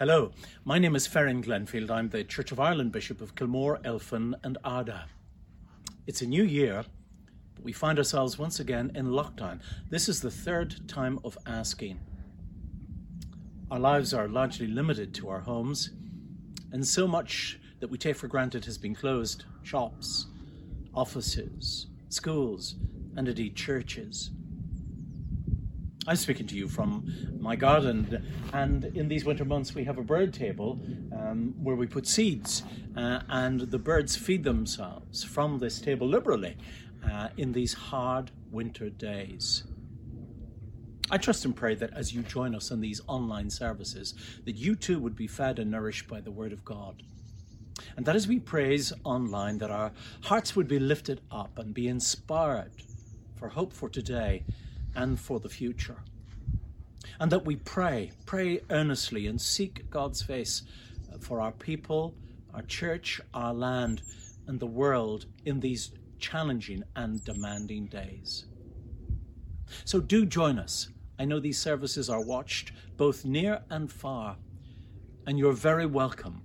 Hello, my name is Ferran Glenfield. I'm the Church of Ireland Bishop of Kilmore, Elphin, and Ardagh. It's a new year, but we find ourselves once again in lockdown. This is the third time of asking. Our lives are largely limited to our homes, and so much that we take for granted has been closed shops, offices, schools, and indeed churches. I'm speaking to you from my garden, and in these winter months, we have a bird table um, where we put seeds, uh, and the birds feed themselves from this table liberally uh, in these hard winter days. I trust and pray that as you join us in these online services, that you too would be fed and nourished by the Word of God. And that as we praise online, that our hearts would be lifted up and be inspired for hope for today and for the future. And that we pray, pray earnestly and seek God's face uh, for our people, our church, our land, and the world in these challenging and demanding days. So do join us. I know these services are watched both near and far, and you're very welcome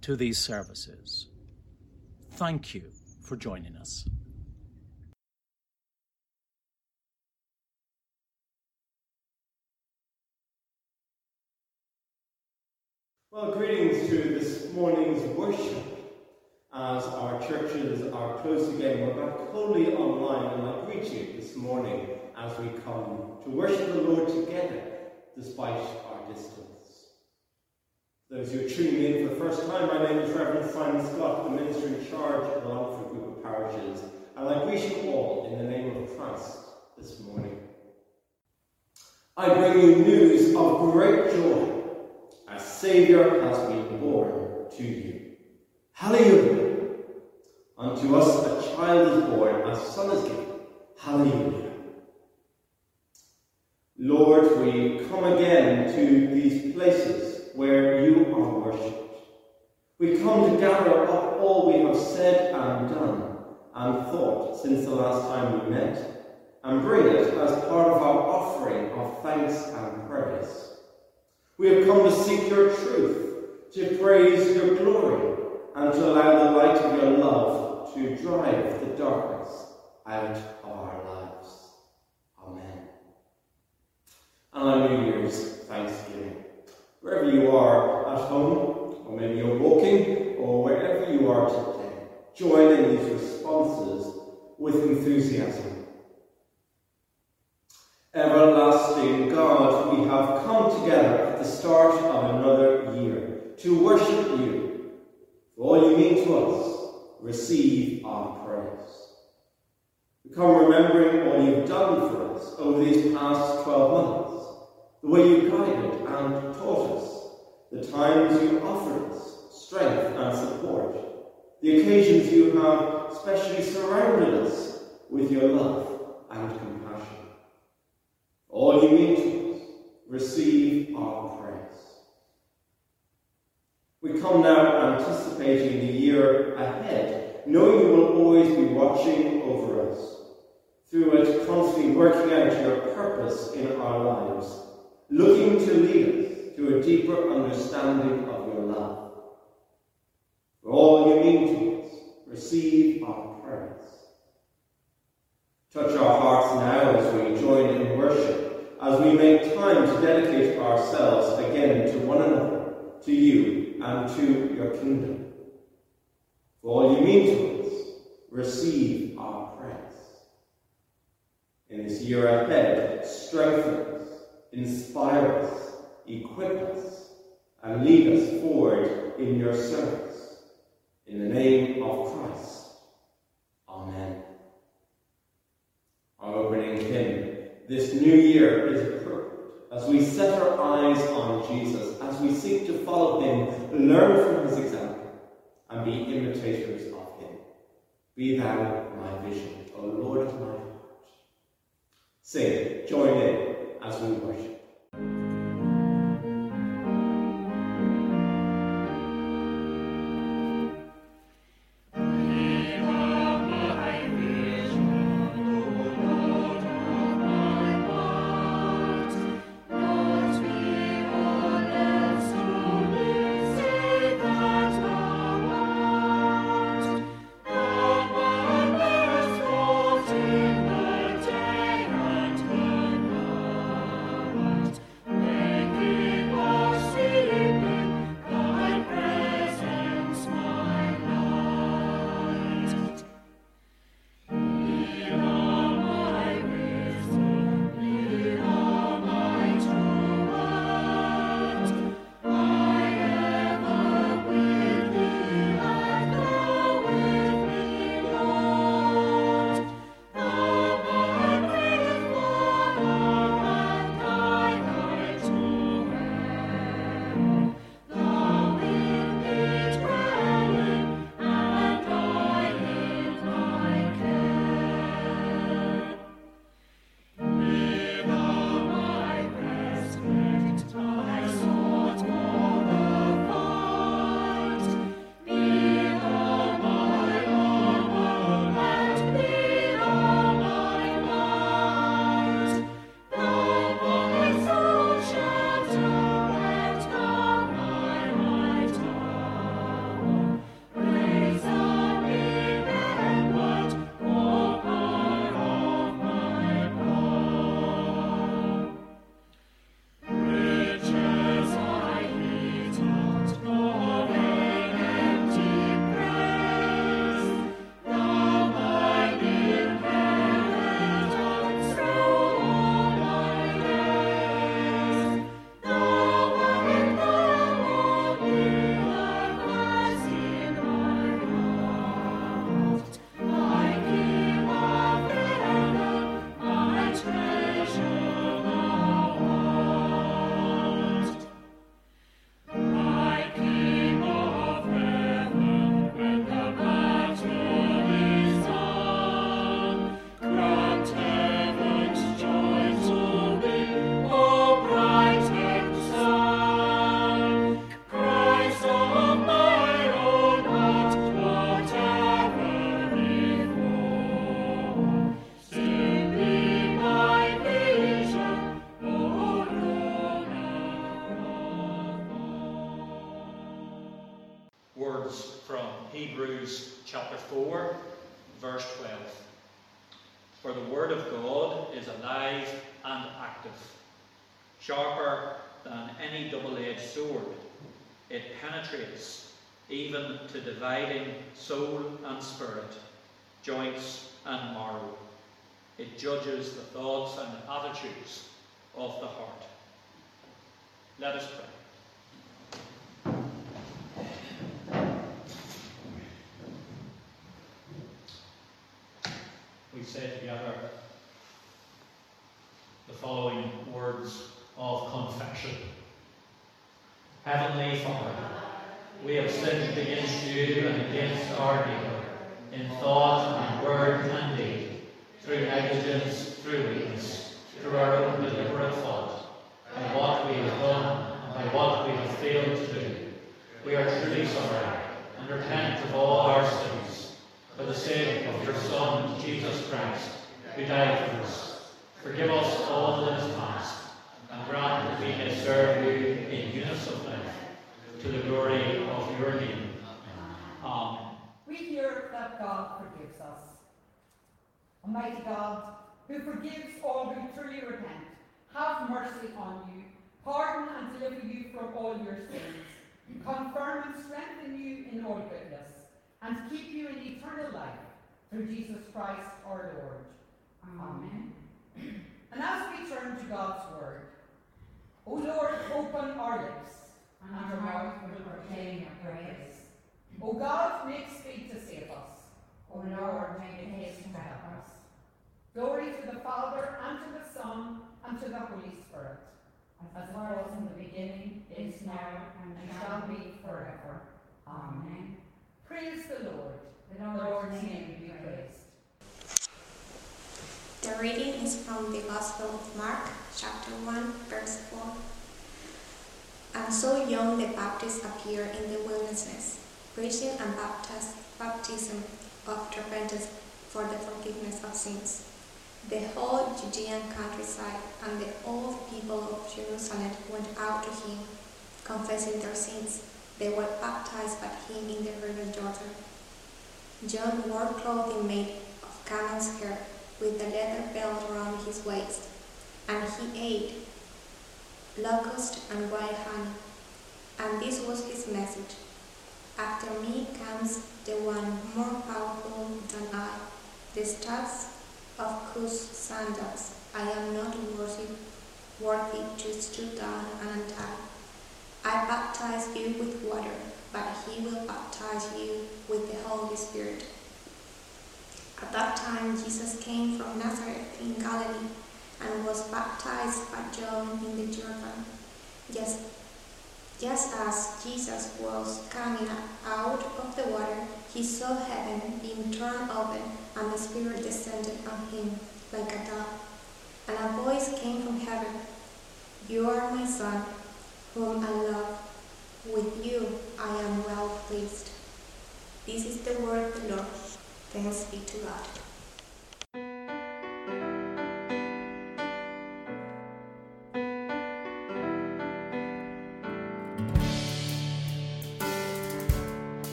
to these services. Thank you for joining us. Well, greetings to this morning's worship as our churches are closed again. We're back wholly online, and I greet you this morning as we come to worship the Lord together despite our distance. Those who are tuning in for the first time, my name is Reverend Simon Scott, the minister in charge of the Longford Group of Parishes, and I greet you all in the name of Christ this morning. I bring you news of great joy a Saviour has been born to you. Hallelujah! Unto us a child is born, a son is given. Hallelujah! Lord, we come again to these places where you are worshipped. We come to gather up all we have said and done and thought since the last time we met, and bring it as part of our offering of thanks and praise. We have come to seek your truth, to praise your glory, and to allow the light of your love to drive the darkness out of our lives. Amen. And on New Year's Thanksgiving, wherever you are at home, or maybe you're walking, or wherever you are today, join in these responses with enthusiasm Everlasting God, we have come together at the start of another year to worship you. For all you mean to us, receive our praise. We come remembering all you've done for us over these past 12 months, the way you guided and taught us, the times you offered us strength and support, the occasions you have specially surrounded us with your love and compassion. All you mean to us, receive our praise. We come now anticipating the year ahead, knowing you will always be watching over us, through it constantly working out your purpose in our lives, looking to lead us to a deeper understanding of your love. For all you mean to us, receive our praise. Touch our hearts now as we join in worship, as we make time to dedicate ourselves again to one another, to you, and to your kingdom. For all you mean to us, receive our praise. In this year ahead, strengthen us, inspire us, equip us, and lead us forward in your service. In the name of Christ. Amen our opening hymn. This new year is appropriate as we set our eyes on Jesus, as we seek to follow him, learn from his example, and be imitators of him. Be thou my vision, O Lord of my Sing, join in as we worship. Attitudes of the heart. Let us pray. we say together the following words of confession. Heavenly Father, we have sinned against you and against our neighbour, in thought and word and deed, through negligence, through weakness, through our own deliberate fault, by what we have done and by what we have failed to do. We are truly sorry and repent of all our sins for the sake of your Son, Jesus Christ, who died for us. Forgive us all that is past, and grant that we may serve you in newness of life, to the glory of your name. Amen. We hear that God forgives us. Almighty God, who forgives all who truly repent, have mercy on you, pardon and deliver you from all your sins, confirm and strengthen you in all goodness and keep you in eternal life through Jesus Christ our Lord. Amen. And as we turn to God's word, O Lord, open our lips, and our mouth will proclaim your praise. O God, make speed to save us. O Lord, make haste to help us. Glory to the Father, and to the Son, and to the Holy Spirit, as it was in the beginning, is now, and shall be forever. Amen. Praise the Lord. The Lord's name be praised. The reading is from the Gospel of Mark, chapter 1, verse 4. And so John the Baptist appeared in the wilderness, preaching and baptism of repentance for the forgiveness of sins. The whole Judean countryside and the old people of Jerusalem went out to him, confessing their sins they were baptized by him in the river Jordan. John wore clothing made of camel's hair with a leather belt around his waist, and he ate locust and wild honey. And this was his message. After me comes the one more powerful than I, the studs of whose sandals I am not worthy, worthy to stoop down and untie. I baptize you with water, but he will baptize you with the Holy Spirit. At that time, Jesus came from Nazareth in Galilee and was baptized by John in the Jordan. Just, just as Jesus was coming out of the water, he saw heaven being torn open and the Spirit descended on him like a dove. And a voice came from heaven You are my Son whom I love. With you I am well pleased. This is the word of the Lord. Thanks be to God.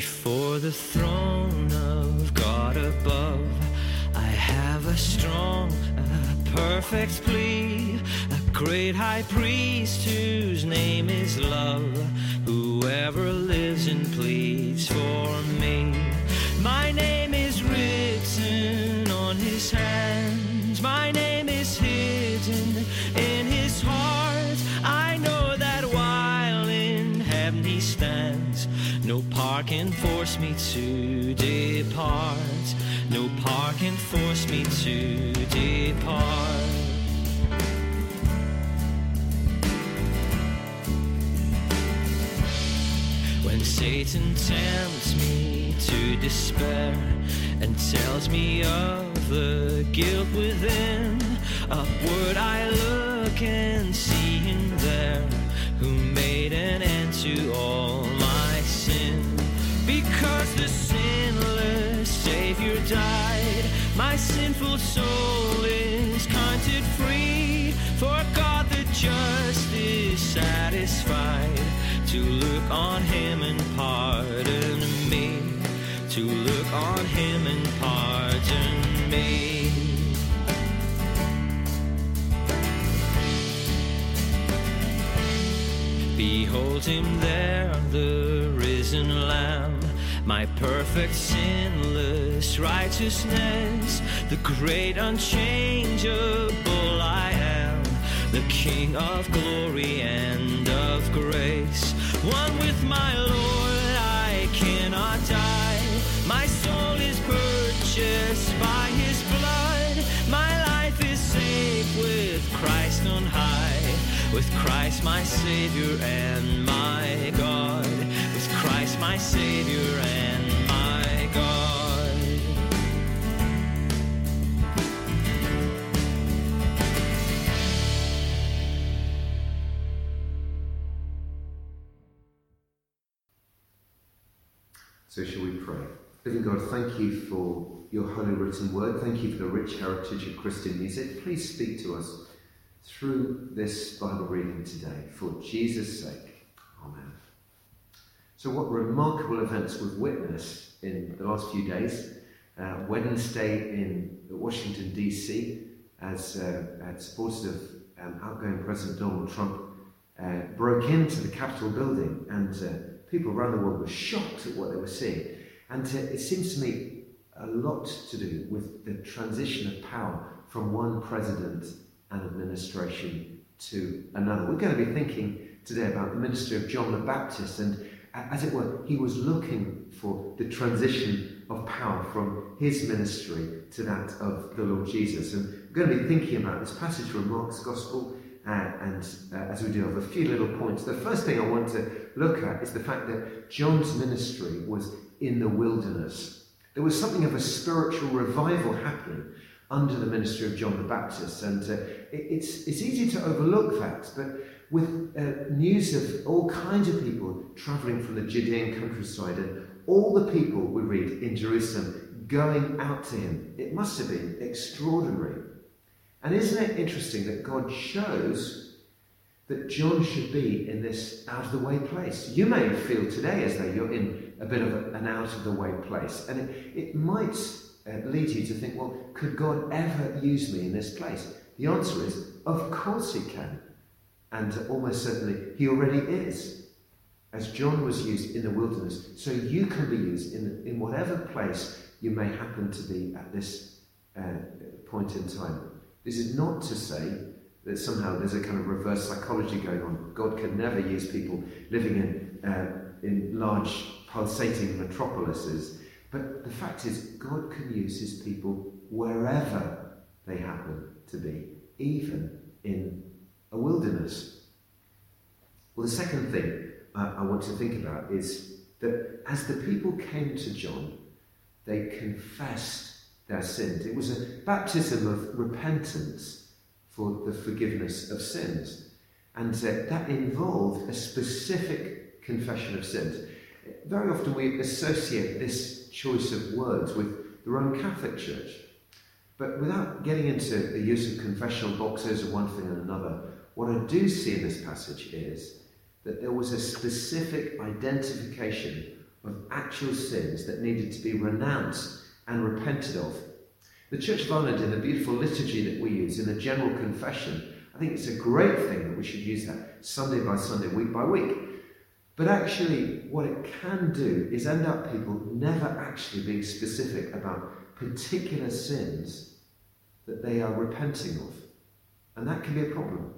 Before the throne of God above, I have a strong, a perfect plea. A great high priest whose name is love, whoever lives and pleads for me. My name is written on his hands, my can force me to depart, no power can force me to depart. When Satan tempts me to despair and tells me of the guilt within. Upward I look and see him there who made an end to all my sinful soul is counted free. For God the just is satisfied to look on him and pardon me, to look on him and pardon me. Behold him there, the risen Lamb, my perfect, sinless righteousness, the great, unchangeable I am, the King of glory and of grace. One with my Lord, I cannot die. My soul is purchased by his blood. My life is safe with Christ on high. With Christ my Savior and my God. Christ my Savior and my God. So shall we pray? Living God, thank you for your holy written word. Thank you for the rich heritage of Christian music. Please speak to us through this Bible reading today for Jesus' sake. So, what remarkable events we've witnessed in the last few days. Uh, Wednesday in Washington, D.C., as, uh, as supporters of um, outgoing President Donald Trump uh, broke into the Capitol building, and uh, people around the world were shocked at what they were seeing. And uh, it seems to me a lot to do with the transition of power from one president and administration to another. We're going to be thinking today about the ministry of John the Baptist, and as it were, he was looking for the transition of power from his ministry to that of the Lord Jesus. And we're going to be thinking about this passage from Mark's Gospel. Uh, and uh, as we do, have a few little points. The first thing I want to look at is the fact that John's ministry was in the wilderness. There was something of a spiritual revival happening under the ministry of John the Baptist, and uh, it, it's, it's easy to overlook that. But with uh, news of all kinds of people travelling from the Judean countryside and all the people we read in Jerusalem going out to him, it must have been extraordinary. And isn't it interesting that God shows that John should be in this out of the way place? You may feel today as though you're in a bit of an out of the way place, and it, it might uh, lead you to think, well, could God ever use me in this place? The answer is, of course He can. And almost certainly, He already is. As John was used in the wilderness, so you can be used in, in whatever place you may happen to be at this uh, point in time. This is not to say that somehow there's a kind of reverse psychology going on. God can never use people living in, uh, in large pulsating metropolises. But the fact is, God can use his people wherever they happen to be, even in a wilderness. Well, the second thing uh, I want to think about is that as the people came to John, they confessed their sins. It was a baptism of repentance for the forgiveness of sins. And uh, that involved a specific confession of sins. Very often we associate this choice of words with the Roman Catholic Church. But without getting into the use of confessional boxes and one thing and another, what I do see in this passage is that there was a specific identification of actual sins that needed to be renounced and repented of. The Church of Ireland, in the beautiful liturgy that we use, in the general confession, I think it's a great thing that we should use that Sunday by Sunday, week by week. But actually, what it can do is end up people never actually being specific about particular sins that they are repenting of. And that can be a problem.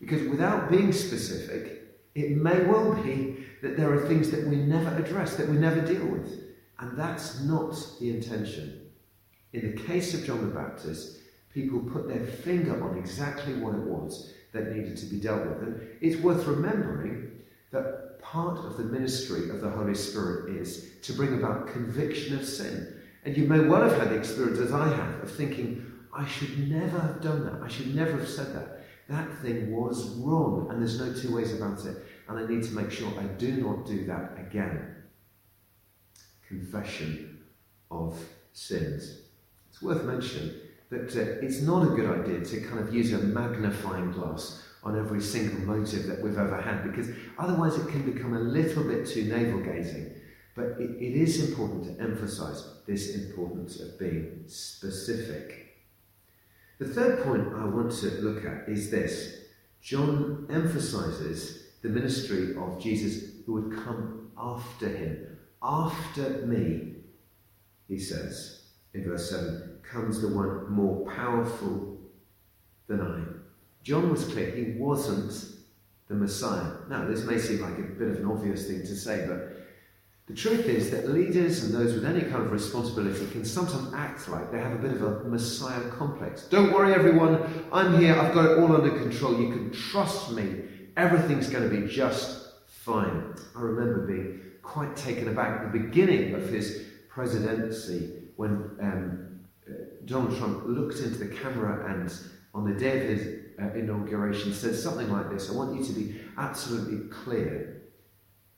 Because without being specific, it may well be that there are things that we never address, that we never deal with. And that's not the intention. In the case of John the Baptist, people put their finger on exactly what it was that needed to be dealt with. And it's worth remembering that part of the ministry of the Holy Spirit is to bring about conviction of sin. And you may well have had the experience, as I have, of thinking, I should never have done that. I should never have said that. That thing was wrong, and there's no two ways about it. And I need to make sure I do not do that again. Confession of sins. It's worth mentioning that uh, it's not a good idea to kind of use a magnifying glass on every single motive that we've ever had because otherwise it can become a little bit too navel gazing. But it, it is important to emphasize this importance of being specific. The third point I want to look at is this John emphasizes the ministry of Jesus who would come after him. After me, he says in verse 7, comes the one more powerful than I. John was clear he wasn't the Messiah. Now, this may seem like a bit of an obvious thing to say, but the truth is that leaders and those with any kind of responsibility can sometimes act like they have a bit of a Messiah complex. Don't worry, everyone, I'm here, I've got it all under control. You can trust me, everything's going to be just fine. I remember being quite taken aback at the beginning of his presidency when um, Donald Trump looked into the camera and on the day of his uh, inauguration said something like this I want you to be absolutely clear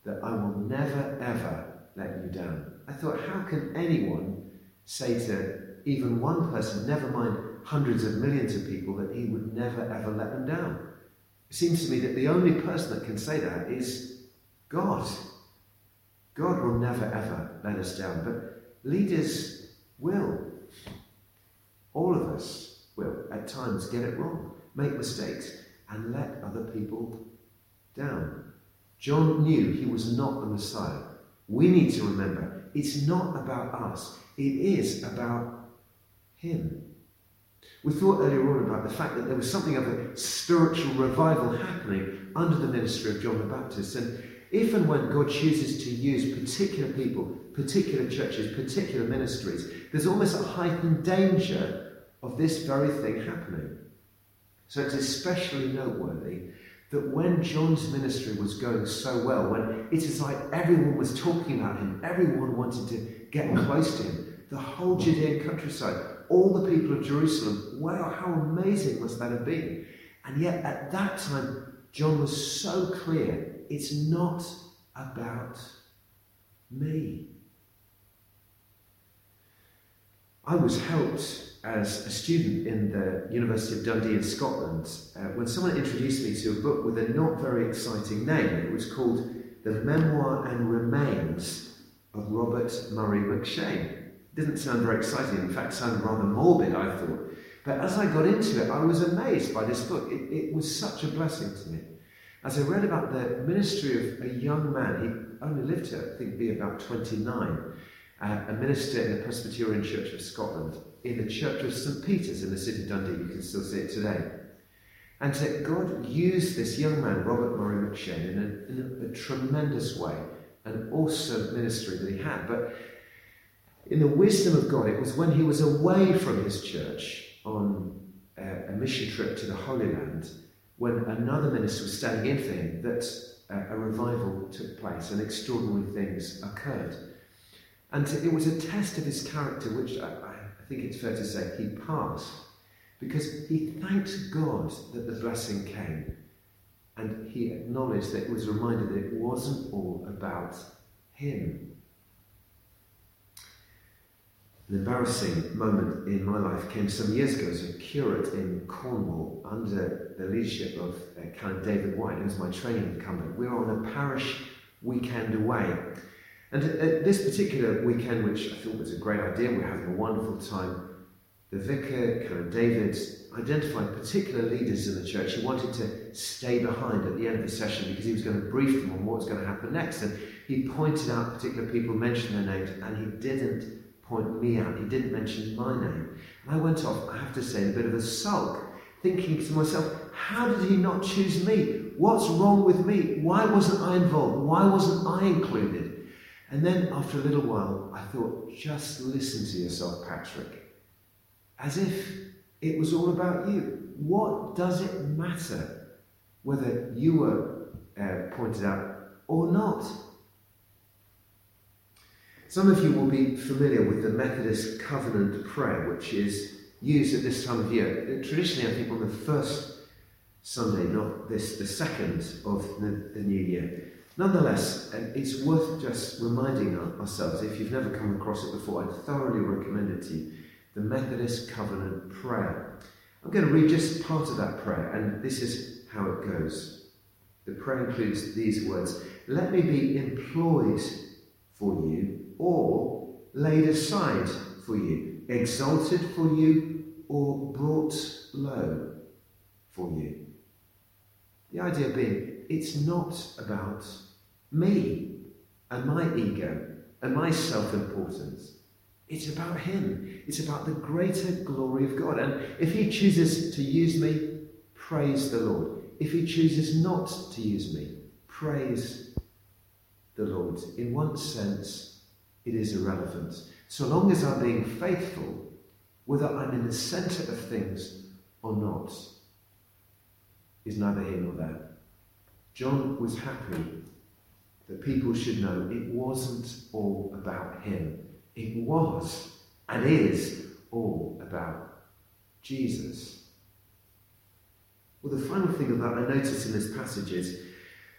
that I will never ever let you down. I thought, how can anyone say to even one person, never mind hundreds of millions of people, that he would never ever let them down? It seems to me that the only person that can say that is God. God will never ever let us down, but leaders will. All of us will at times get it wrong, make mistakes, and let other people down. John knew he was not the Messiah. We need to remember it's not about us, it is about him. We thought earlier on about the fact that there was something of a spiritual revival happening under the ministry of John the Baptist. And if and when God chooses to use particular people, particular churches, particular ministries, there's almost a heightened danger of this very thing happening. So it's especially noteworthy that when John's ministry was going so well, when it is like everyone was talking about him, everyone wanted to get close to him, the whole Judean countryside, all the people of Jerusalem, wow, how amazing must that have been? And yet at that time, John was so clear it's not about me. I was helped as a student in the University of Dundee in Scotland uh, when someone introduced me to a book with a not very exciting name. It was called The Memoir and Remains of Robert Murray M'Cheyne. It didn't sound very exciting, in fact, sounded rather morbid, I thought. But as I got into it, I was amazed by this book. It, it was such a blessing to me. As I read about the ministry of a young man, he only lived to, I think, be about 29, uh, a minister in the Presbyterian Church of Scotland, in the Church of St. Peter's in the city of Dundee. You can still see it today. And that God used this young man, Robert Murray M'Cheyne, in, a, in a, a tremendous way, an awesome ministry that he had. But in the wisdom of God, it was when he was away from his church on a, a mission trip to the Holy Land, when another minister was standing in for him, that a, a revival took place and extraordinary things occurred. And it was a test of his character, which I think it's fair to say he passed, because he thanked God that the blessing came. And he acknowledged that it was reminded that it wasn't all about him. An embarrassing moment in my life came some years ago as a curate in Cornwall under the leadership of uh, Canon David White, who was my training incumbent. We were on a parish weekend away. And at this particular weekend, which I thought was a great idea, we're having a wonderful time, the vicar, Canon David, identified particular leaders in the church who wanted to stay behind at the end of the session because he was going to brief them on what was going to happen next. And he pointed out particular people, mentioned their names, and he didn't point me out. He didn't mention my name. And I went off, I have to say, in a bit of a sulk, thinking to myself, how did he not choose me? What's wrong with me? Why wasn't I involved? Why wasn't I included? And then after a little while, I thought, just listen to yourself, Patrick. As if it was all about you. What does it matter whether you were uh, pointed out or not? Some of you will be familiar with the Methodist Covenant Prayer, which is used at this time of year. Traditionally, I think on the first Sunday, not this, the second of the, the new year. Nonetheless, it's worth just reminding ourselves, if you've never come across it before, I thoroughly recommend it to you the Methodist Covenant Prayer. I'm going to read just part of that prayer, and this is how it goes. The prayer includes these words Let me be employed for you or laid aside for you, exalted for you or brought low for you. The idea being, it's not about me and my ego and my self importance. It's about Him. It's about the greater glory of God. And if He chooses to use me, praise the Lord. If He chooses not to use me, praise the Lord. In one sense, it is irrelevant. So long as I'm being faithful, whether I'm in the centre of things or not, is neither here nor there. John was happy that people should know it wasn't all about him. It was and is all about Jesus. Well, the final thing that I notice in this passage is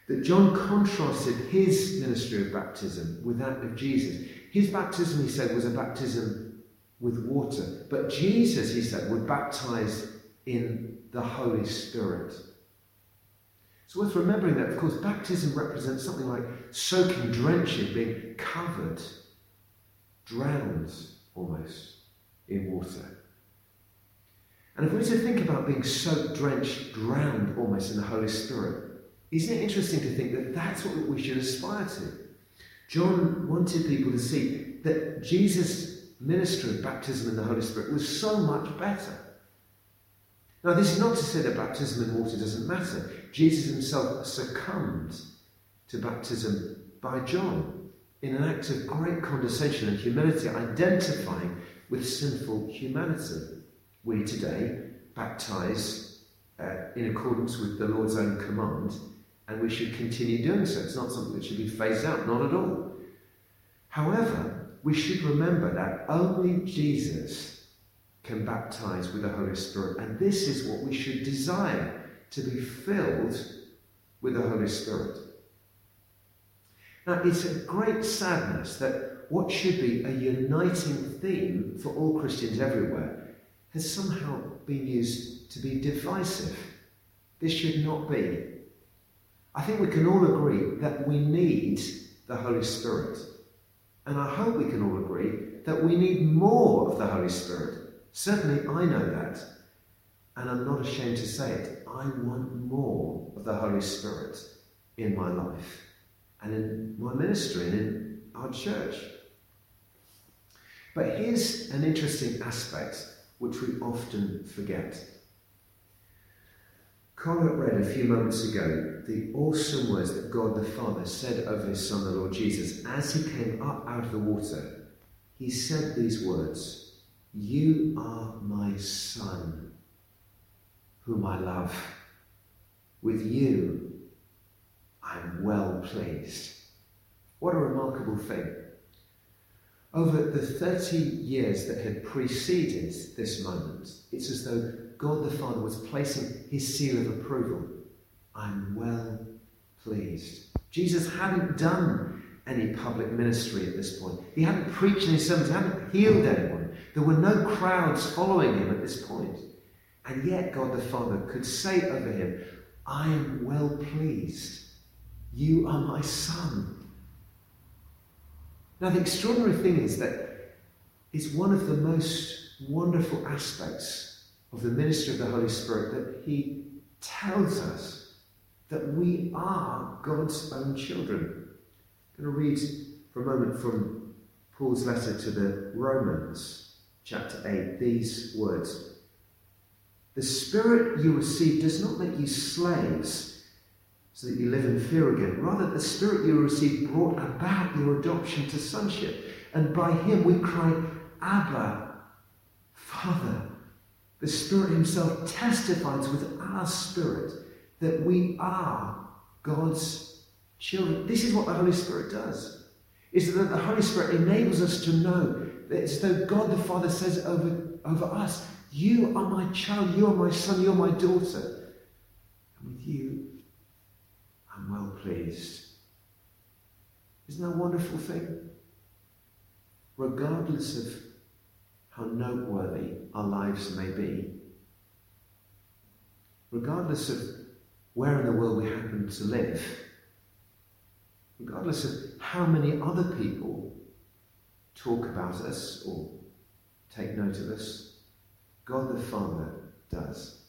that John contrasted his ministry of baptism with that of Jesus. His baptism, he said, was a baptism with water. But Jesus, he said, would baptize in the Holy Spirit. It's worth remembering that, of course, baptism represents something like soaking, drenching, being covered, drowned almost in water. And if we were to think about being soaked, drenched, drowned almost in the Holy Spirit, isn't it interesting to think that that's what we should aspire to? John wanted people to see that Jesus' ministry of baptism in the Holy Spirit was so much better. Now, this is not to say that baptism in water doesn't matter. Jesus himself succumbed to baptism by John in an act of great condescension and humility, identifying with sinful humanity. We today baptize uh, in accordance with the Lord's own command, and we should continue doing so. It's not something that should be phased out, not at all. However, we should remember that only Jesus can baptize with the Holy Spirit, and this is what we should desire to be filled with the Holy Spirit. Now, it's a great sadness that what should be a uniting theme for all Christians everywhere has somehow been used to be divisive. This should not be. I think we can all agree that we need the Holy Spirit. And I hope we can all agree that we need more of the Holy Spirit. Certainly, I know that. And I'm not ashamed to say it. I want more of the Holy Spirit in my life and in my ministry and in our church. But here's an interesting aspect which we often forget. Colin read a few moments ago the awesome words that God the Father said over his Son, the Lord Jesus, as he came up out of the water. He said these words You are my Son, whom I love. With you, I'm well pleased. What a remarkable thing. Over the 30 years that had preceded this moment, it's as though God the Father was placing his seal of approval. I'm well pleased. Jesus hadn't done any public ministry at this point. He hadn't preached any sermons, he hadn't healed anyone. There were no crowds following him at this point. And yet God the Father could say over him, I am well pleased. You are my son. Now, the extraordinary thing is that it's one of the most wonderful aspects of the ministry of the Holy Spirit that He tells us that we are God's own children. I'm going to read for a moment from Paul's letter to the Romans, chapter 8, these words The Spirit you receive does not make you slaves so that you live in fear again. Rather, the Spirit you received brought about your adoption to sonship. And by Him we cry, Abba, Father. The Spirit Himself testifies with our spirit that we are God's children. This is what the Holy Spirit does. Is that the Holy Spirit enables us to know that it's though God the Father says over, over us, You are my child, you are my son, you are my daughter. And with you, I'm well pleased. Isn't that a wonderful thing? Regardless of how noteworthy our lives may be, regardless of where in the world we happen to live, regardless of how many other people talk about us or take note of us, God the Father does.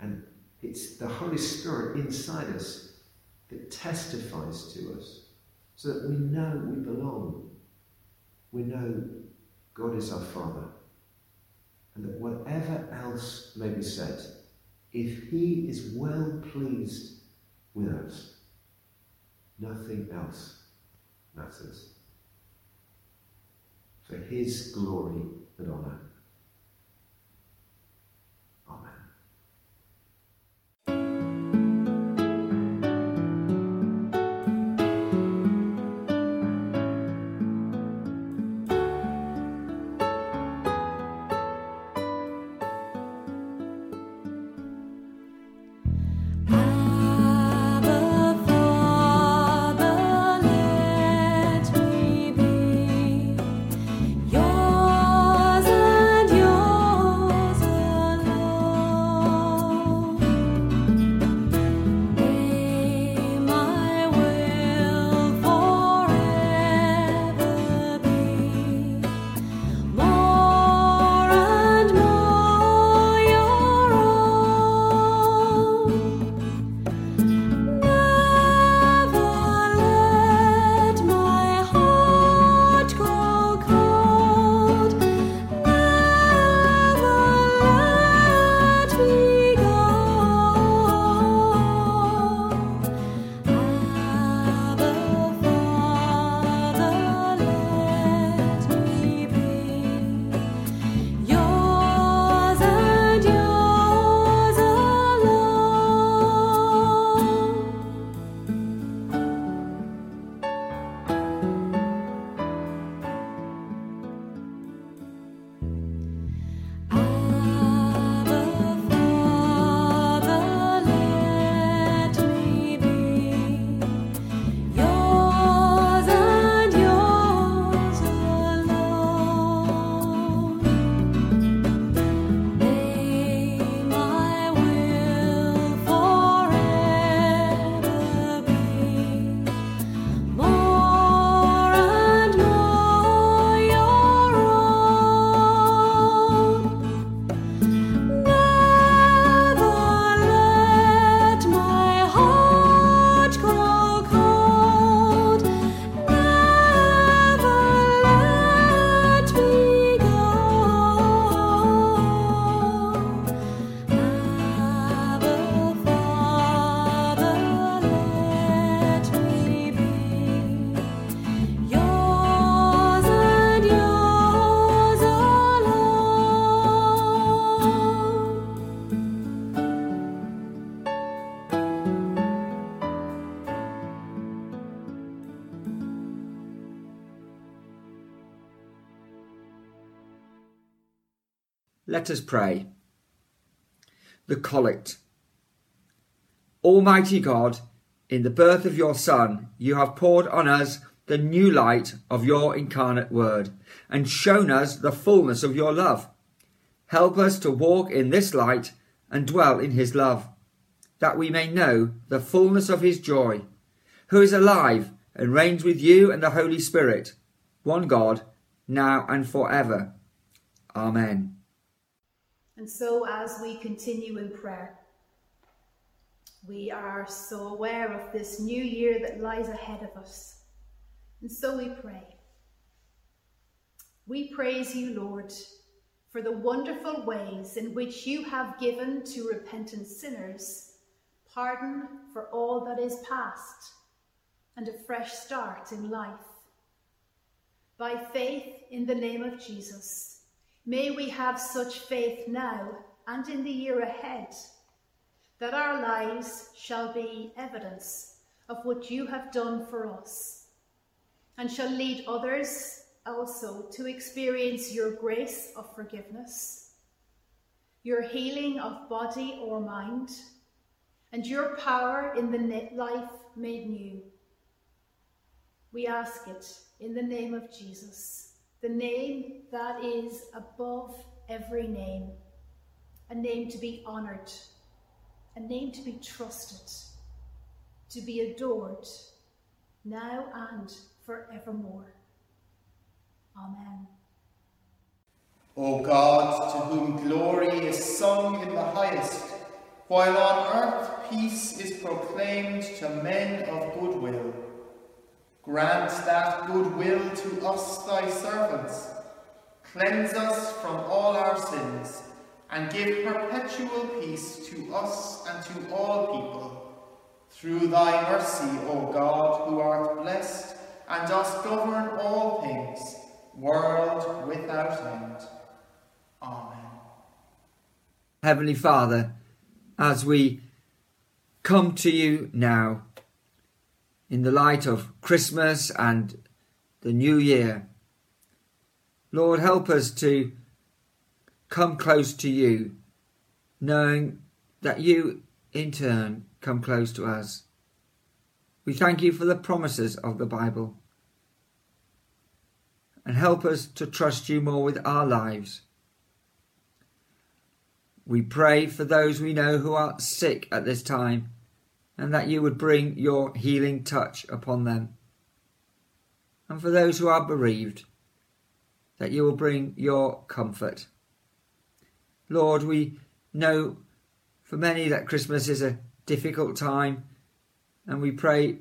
And it's the Holy Spirit inside us that testifies to us so that we know we belong. We know God is our Father. And that whatever else may be said, if He is well pleased with us, nothing else matters. For His glory and honour. Let us pray. The Collect. Almighty God, in the birth of your Son, you have poured on us the new light of your incarnate word and shown us the fullness of your love. Help us to walk in this light and dwell in his love, that we may know the fullness of his joy, who is alive and reigns with you and the Holy Spirit, one God, now and forever. Amen. And so, as we continue in prayer, we are so aware of this new year that lies ahead of us. And so we pray. We praise you, Lord, for the wonderful ways in which you have given to repentant sinners pardon for all that is past and a fresh start in life. By faith in the name of Jesus, May we have such faith now and in the year ahead that our lives shall be evidence of what you have done for us and shall lead others also to experience your grace of forgiveness, your healing of body or mind, and your power in the life made new. We ask it in the name of Jesus the name that is above every name, a name to be honoured, a name to be trusted, to be adored, now and forevermore. Amen. O God, to whom glory is sung in the highest, while on earth peace is proclaimed to men of good will, grant that good will to us, thy servants. Cleanse us from all our sins, and give perpetual peace to us and to all people. Through thy mercy, O God, who art blessed, and dost govern all things, world without end. Amen. Heavenly Father, as we come to you now in the light of Christmas and the new year, Lord, help us to come close to you, knowing that you in turn come close to us. We thank you for the promises of the Bible and help us to trust you more with our lives. We pray for those we know who are sick at this time and that you would bring your healing touch upon them. And for those who are bereaved, that you will bring your comfort. Lord, we know for many that Christmas is a difficult time, and we pray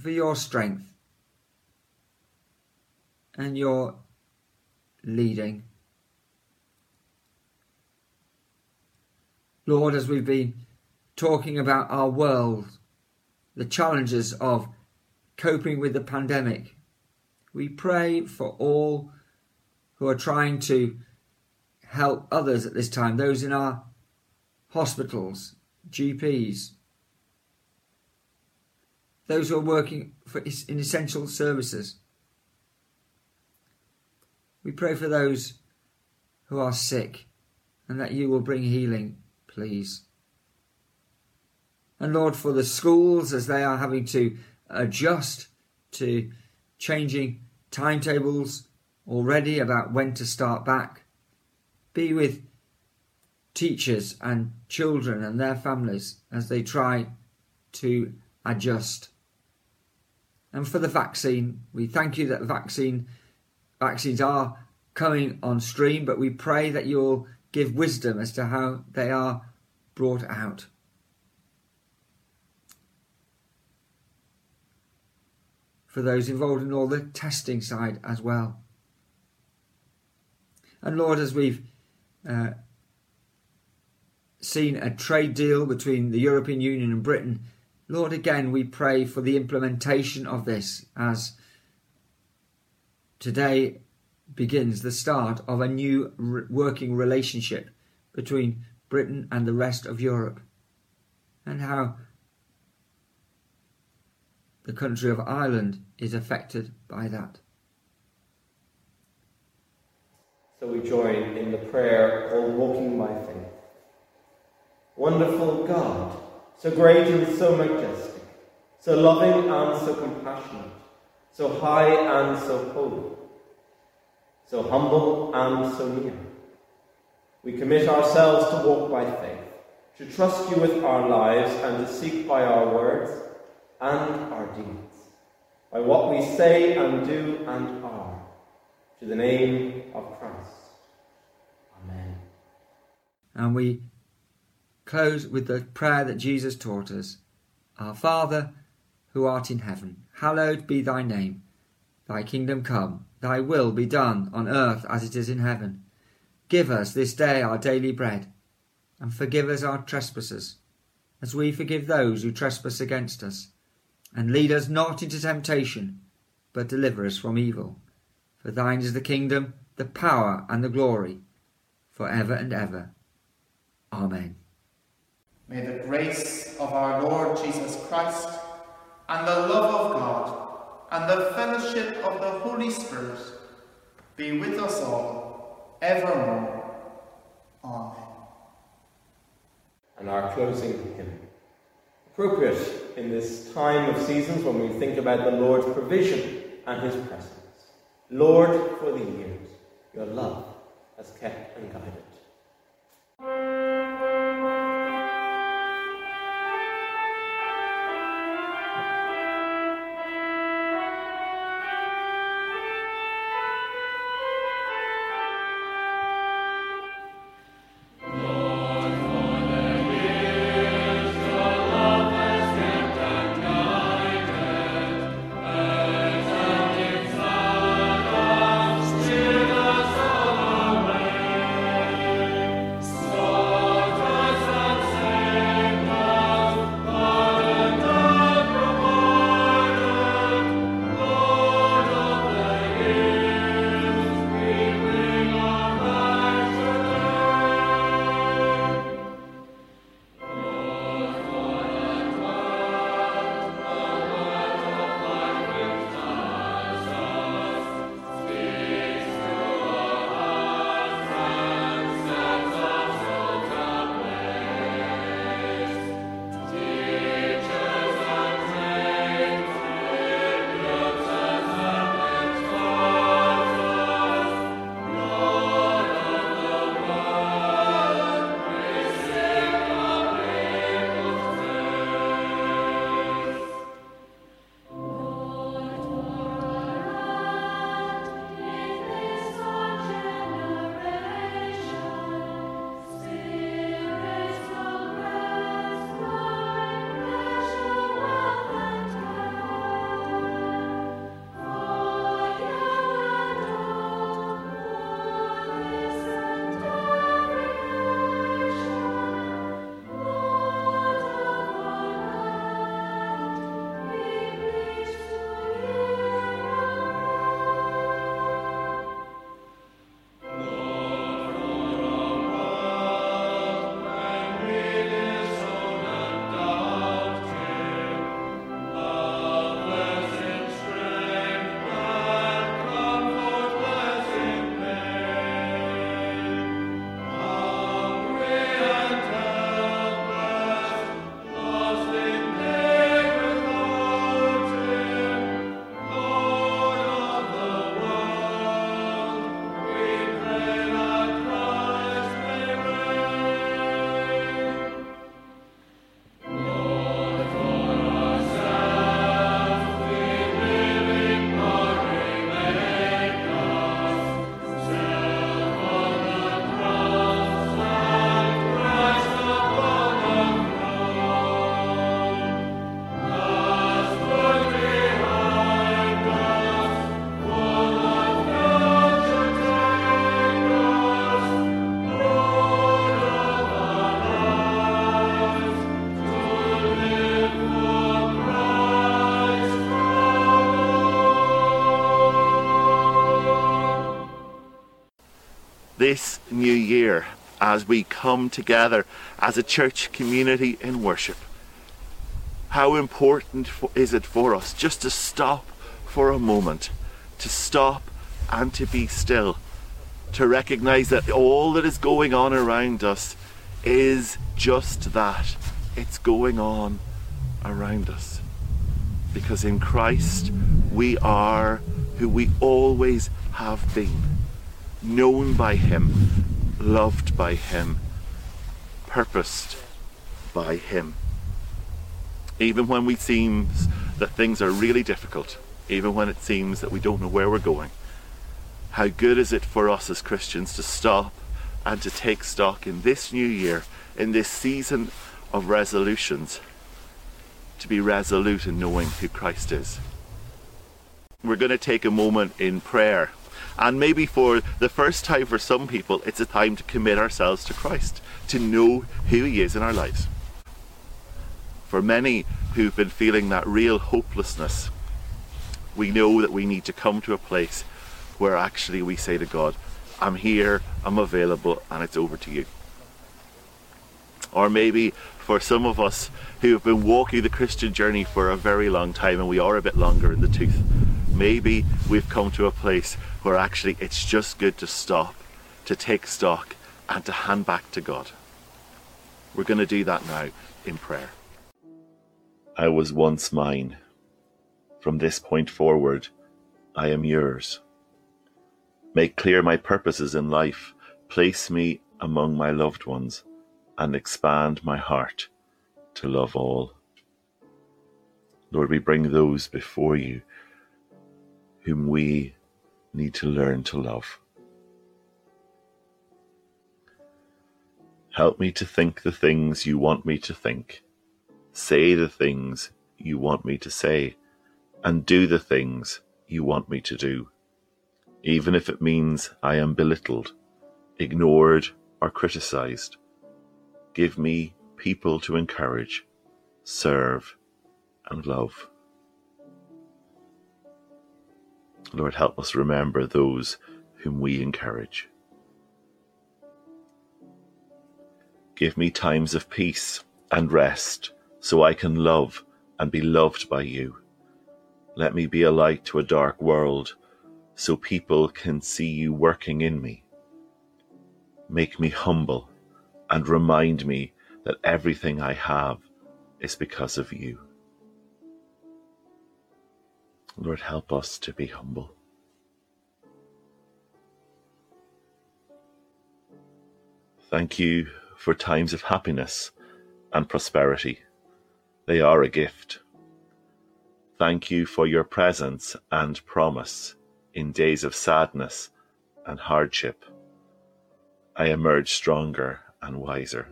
for your strength and your leading. Lord, as we've been talking about our world, the challenges of coping with the pandemic, we pray for all who are trying to help others at this time, those in our hospitals, GPs, those who are working for, in essential services. We pray for those who are sick and that you will bring healing please. And Lord, for the schools as they are having to adjust to changing timetables already about when to start back, be with teachers and children and their families as they try to adjust. And for the vaccine, we thank you that vaccine vaccines are coming on stream, but we pray that you'll give wisdom as to how they are brought out. For those involved in all the testing side as well. And Lord, as we've uh, seen a trade deal between the European Union and Britain, Lord, again, we pray for the implementation of this as today begins the start of a new re- working relationship between Britain and the rest of Europe, and how the country of Ireland is affected by that. So we join in the prayer called Walking by Faith. Wonderful God, so great and so majestic, so loving and so compassionate, so high and so holy so humble and so near. We commit ourselves to walk by faith, to trust you with our lives, and to seek by our words and our deeds, by what we say and do and are, to the name of Christ. Amen. And we close with the prayer that Jesus taught us Our Father, who art in heaven, hallowed be thy name. Thy kingdom come Thy will be done on earth as it is in heaven. Give us this day our daily bread, and forgive us our trespasses, as we forgive those who trespass against us. And lead us not into temptation, but deliver us from evil. For thine is the kingdom, the power, and the glory, for ever and ever. Amen. May the grace of our Lord Jesus Christ and the love of God and the fellowship of the Holy Spirit be with us all, evermore. Amen. And our closing hymn. Appropriate in this time of seasons when we think about the Lord's provision and his presence. Lord, for the years, your love has kept and guided. This new year as we come together as a church community in worship. How important is it for us just to stop for a moment, to stop and to be still, to recognize that all that is going on around us is just that. It's going on around us. Because in Christ we are who we always have been, known by Him, loved by Him, purposed by Him. Even when we seems that things are really difficult, even when it seems that we don't know where we're going, how good is it for us as Christians to stop and to take stock in this new year, in this season of resolutions, to be resolute in knowing who Christ is. We're going to take a moment in prayer. And maybe for the first time for some people, it's a time to commit ourselves to Christ, to know who He is in our lives. For many who've been feeling that real hopelessness, we know that we need to come to a place where actually we say to God, I'm here, I'm available, and it's over to you. Or maybe for some of us who have been walking the Christian journey for a very long time and we are a bit longer in the tooth, maybe we've come to a place where actually it's just good to stop, to take stock, and to hand back to God. We're going to do that now in prayer. I was once mine. From this point forward, I am yours. Make clear my purposes in life, place me among my loved ones, and expand my heart to love all. Lord, we bring those before you whom we need to learn to love. Help me to think the things you want me to think, say the things you want me to say, and do the things you want me to do, even if it means I am belittled, ignored, or criticized. Give me people to encourage, serve, and love. Lord, help us remember those whom we encourage. Give me times of peace and rest so I can love and be loved by you. Let me be a light to a dark world so people can see you working in me. Make me humble and remind me that everything I have is because of you. Lord, help us to be humble. Thank you for times of happiness and prosperity. They are a gift. Thank you for your presence and promise in days of sadness and hardship. I emerge stronger and wiser.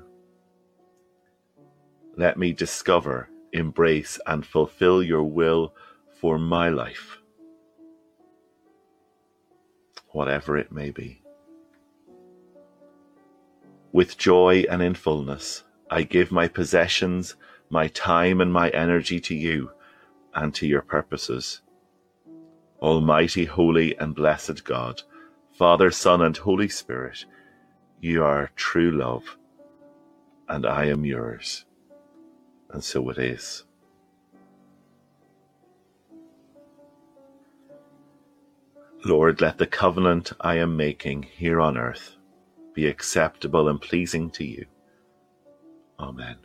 Let me discover, embrace, and fulfill your will for my life, whatever it may be. With joy and in fullness, I give my possessions, my time, and my energy to you and to your purposes. Almighty, holy, and blessed God, Father, Son, and Holy Spirit, you are true love, and I am yours. And so it is. Lord, let the covenant I am making here on earth be acceptable and pleasing to you. Amen.